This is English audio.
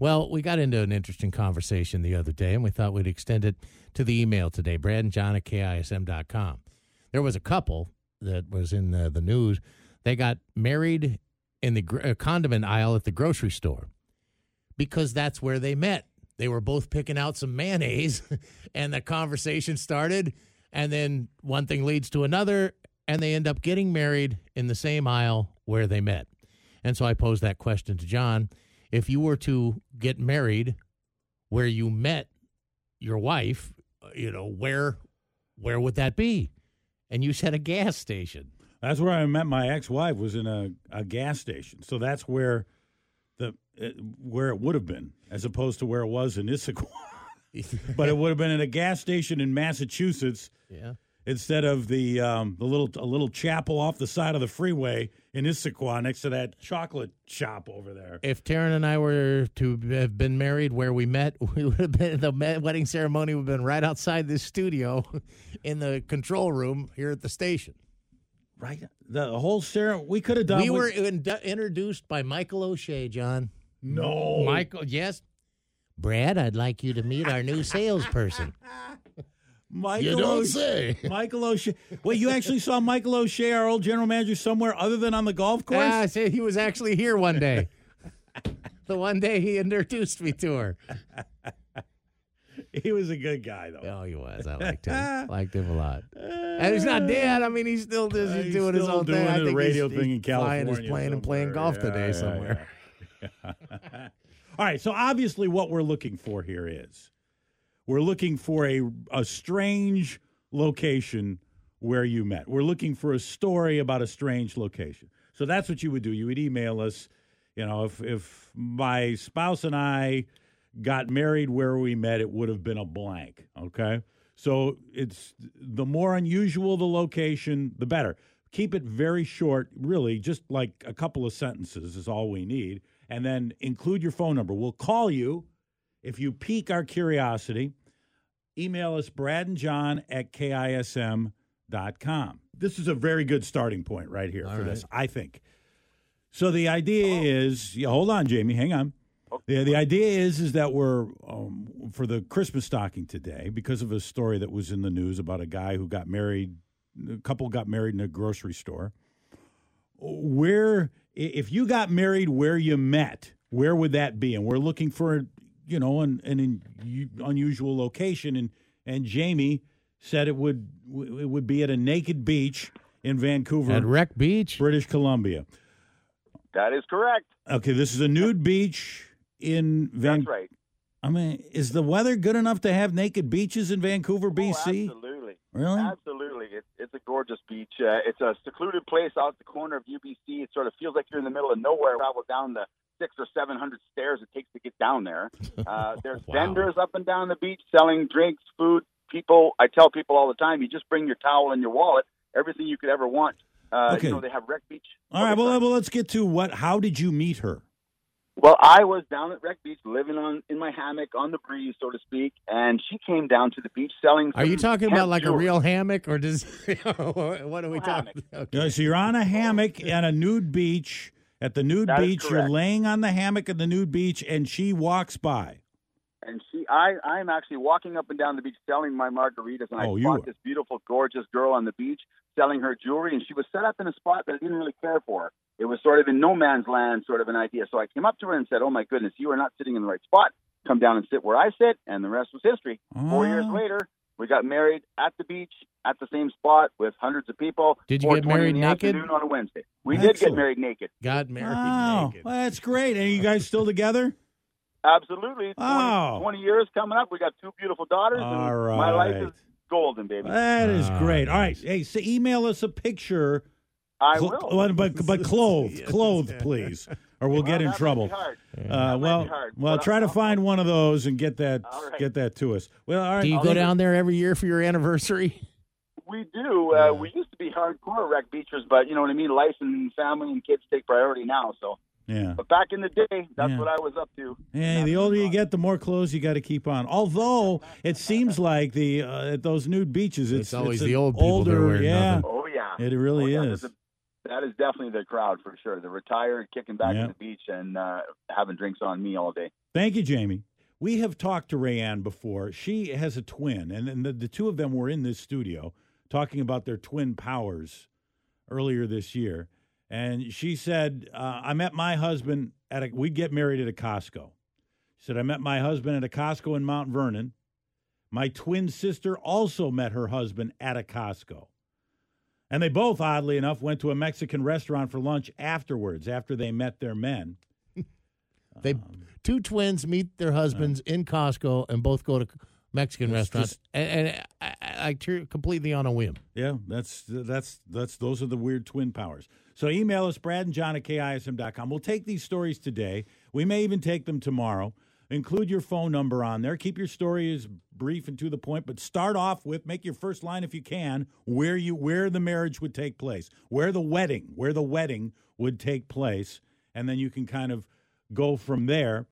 Well, we got into an interesting conversation the other day, and we thought we'd extend it to the email today. Brad and John at KISM.com. There was a couple that was in the, the news. They got married in the uh, condiment aisle at the grocery store because that's where they met. They were both picking out some mayonnaise, and the conversation started. And then one thing leads to another, and they end up getting married in the same aisle where they met. And so I posed that question to John. If you were to get married where you met your wife, you know, where where would that be? And you said a gas station. That's where I met my ex-wife was in a, a gas station. So that's where the uh, where it would have been, as opposed to where it was in Issaquah. but it would have been in a gas station in Massachusetts Yeah. Instead of the um, the little a little chapel off the side of the freeway in Issaquah next to that chocolate shop over there. If Taryn and I were to have been married where we met, we would have been the wedding ceremony would have been right outside this studio in the control room here at the station. Right, the whole ceremony we could have done. we with- were in, introduced by Michael O'Shea, John. no Michael, yes. Brad, I'd like you to meet our new salesperson. Michael O'Shea. say. Michael O'Shea. Wait, you actually saw Michael O'Shea, our old general manager, somewhere other than on the golf course? Yeah, I said he was actually here one day. the one day he introduced me to her. He was a good guy, though. Oh, he was. I liked him. liked him a lot. And he's not dead. I mean, he's still just Uh, he's doing his own doing thing. I the think radio he's, thing in he's flying his California plane and playing golf Yeah, today yeah, somewhere. yeah. All right, so obviously, what we're looking for here is we're looking for a a strange location where you met. We're looking for a story about a strange location. So that's what you would do. You would email us. You know, if if my spouse and I got married where we met, it would have been a blank. Okay. So it's the more unusual the location, the better. Keep it very short, really, just like a couple of sentences is all we need. And then include your phone number. We'll call you if you pique our curiosity. Email us, Brad and John at KISM.com. This is a very good starting point right here All for right. this, I think. So the idea is, yeah, hold on, Jamie, hang on. The, the idea is is that we're um, for the Christmas stocking today because of a story that was in the news about a guy who got married, a couple got married in a grocery store. Where if you got married where you met, where would that be? And we're looking for you know an, an un- unusual location. And and Jamie said it would it would be at a naked beach in Vancouver, At Wreck Beach? British Columbia. That is correct. Okay, this is a nude beach in Vancouver. That's right. I mean, is the weather good enough to have naked beaches in Vancouver, BC? Oh, absolutely. Really? Absolutely. It, it's a gorgeous beach. Uh, it's a secluded place out the corner of UBC. It sort of feels like you're in the middle of nowhere. Travel down the six or seven hundred stairs it takes to get down there. Uh, there's Wow. vendors up and down the beach selling drinks, food. People, I tell people all the time, you just bring your towel and your wallet, everything you could ever want. Uh, Okay. You know, they have Wreck Beach. All right. Well, well, let's get to what. How did you meet her? Well, I was down at Wreck Beach, living on in my hammock on the breeze, so to speak, and she came down to the beach selling. Are you talking about like a real hammock or does what are we Real talking hammock. okay. So you're on a hammock at a nude beach. At the nude That beach, you're laying on the hammock at the nude beach, and she walks by. And she, I, I'm actually walking up and down the beach selling my margaritas, and Oh, I spot this beautiful, gorgeous girl on the beach selling her jewelry, and she was set up in a spot that I didn't really care for. It was sort of in no man's land, sort of an idea. So I came up to her and said, "Oh my goodness, you are not sitting in the right spot. Come down and sit where I sit." And the rest was history. Four years Oh. later, we got married at the beach at the same spot with hundreds of people. Did you get married naked? on a Wednesday. We did get married naked. Got married Oh, naked. well, that's great. Are you guys still together? Absolutely. 20, Oh. 20 years coming up. We got two beautiful daughters. All and My life is golden, baby. That is Ah, great. All right. Hey, so email us a picture. I Cl- will. well, but but clothed, Yes. clothed, please, or we'll Well, get in trouble. Uh, well, well, try to I'll- find one of those and get that All right. get that to us. Well, all right. Do you I'll go leave it- down there every year for your anniversary? We do. Uh, we used to be hardcore wreck beachers, but you know what I mean. Life and family and kids take priority now. So, Yeah. but back in the day, that's Yeah. what I was up to. Yeah, the older you get, the more clothes you got to keep on. Although it seems like the uh, at those nude beaches, it's, It's always an the old people that are older. wearing yeah, nothing. Oh yeah, it really oh, yeah. is. There's a, that is definitely the crowd for sure. The retired kicking back Yeah. on the beach and uh, having drinks on me all day. Thank you, Jamie. We have talked to Rayanne before. She has a twin, and, and the, the two of them were in this studio talking about their twin powers earlier this year. And she said, uh, I met my husband at a, we get married at a Costco. She said, I met my husband at a Costco in Mount Vernon. My twin sister also met her husband at a Costco. And they both, oddly enough, went to a Mexican restaurant for lunch afterwards, after they met their men. They two twins meet their husbands uh. in Costco and both go to Mexican restaurants, just- and, and I, I, I completely on a whim. Yeah, that's that's that's those are the weird twin powers. So email us, Brad and John at KISM.com. We'll take these stories today. We may even take them tomorrow. Include your phone number on there. Keep your story as brief and to the point, but start off with make your first line if you can where you where the marriage would take place, where the wedding, where the wedding would take place, and then you can kind of go from there.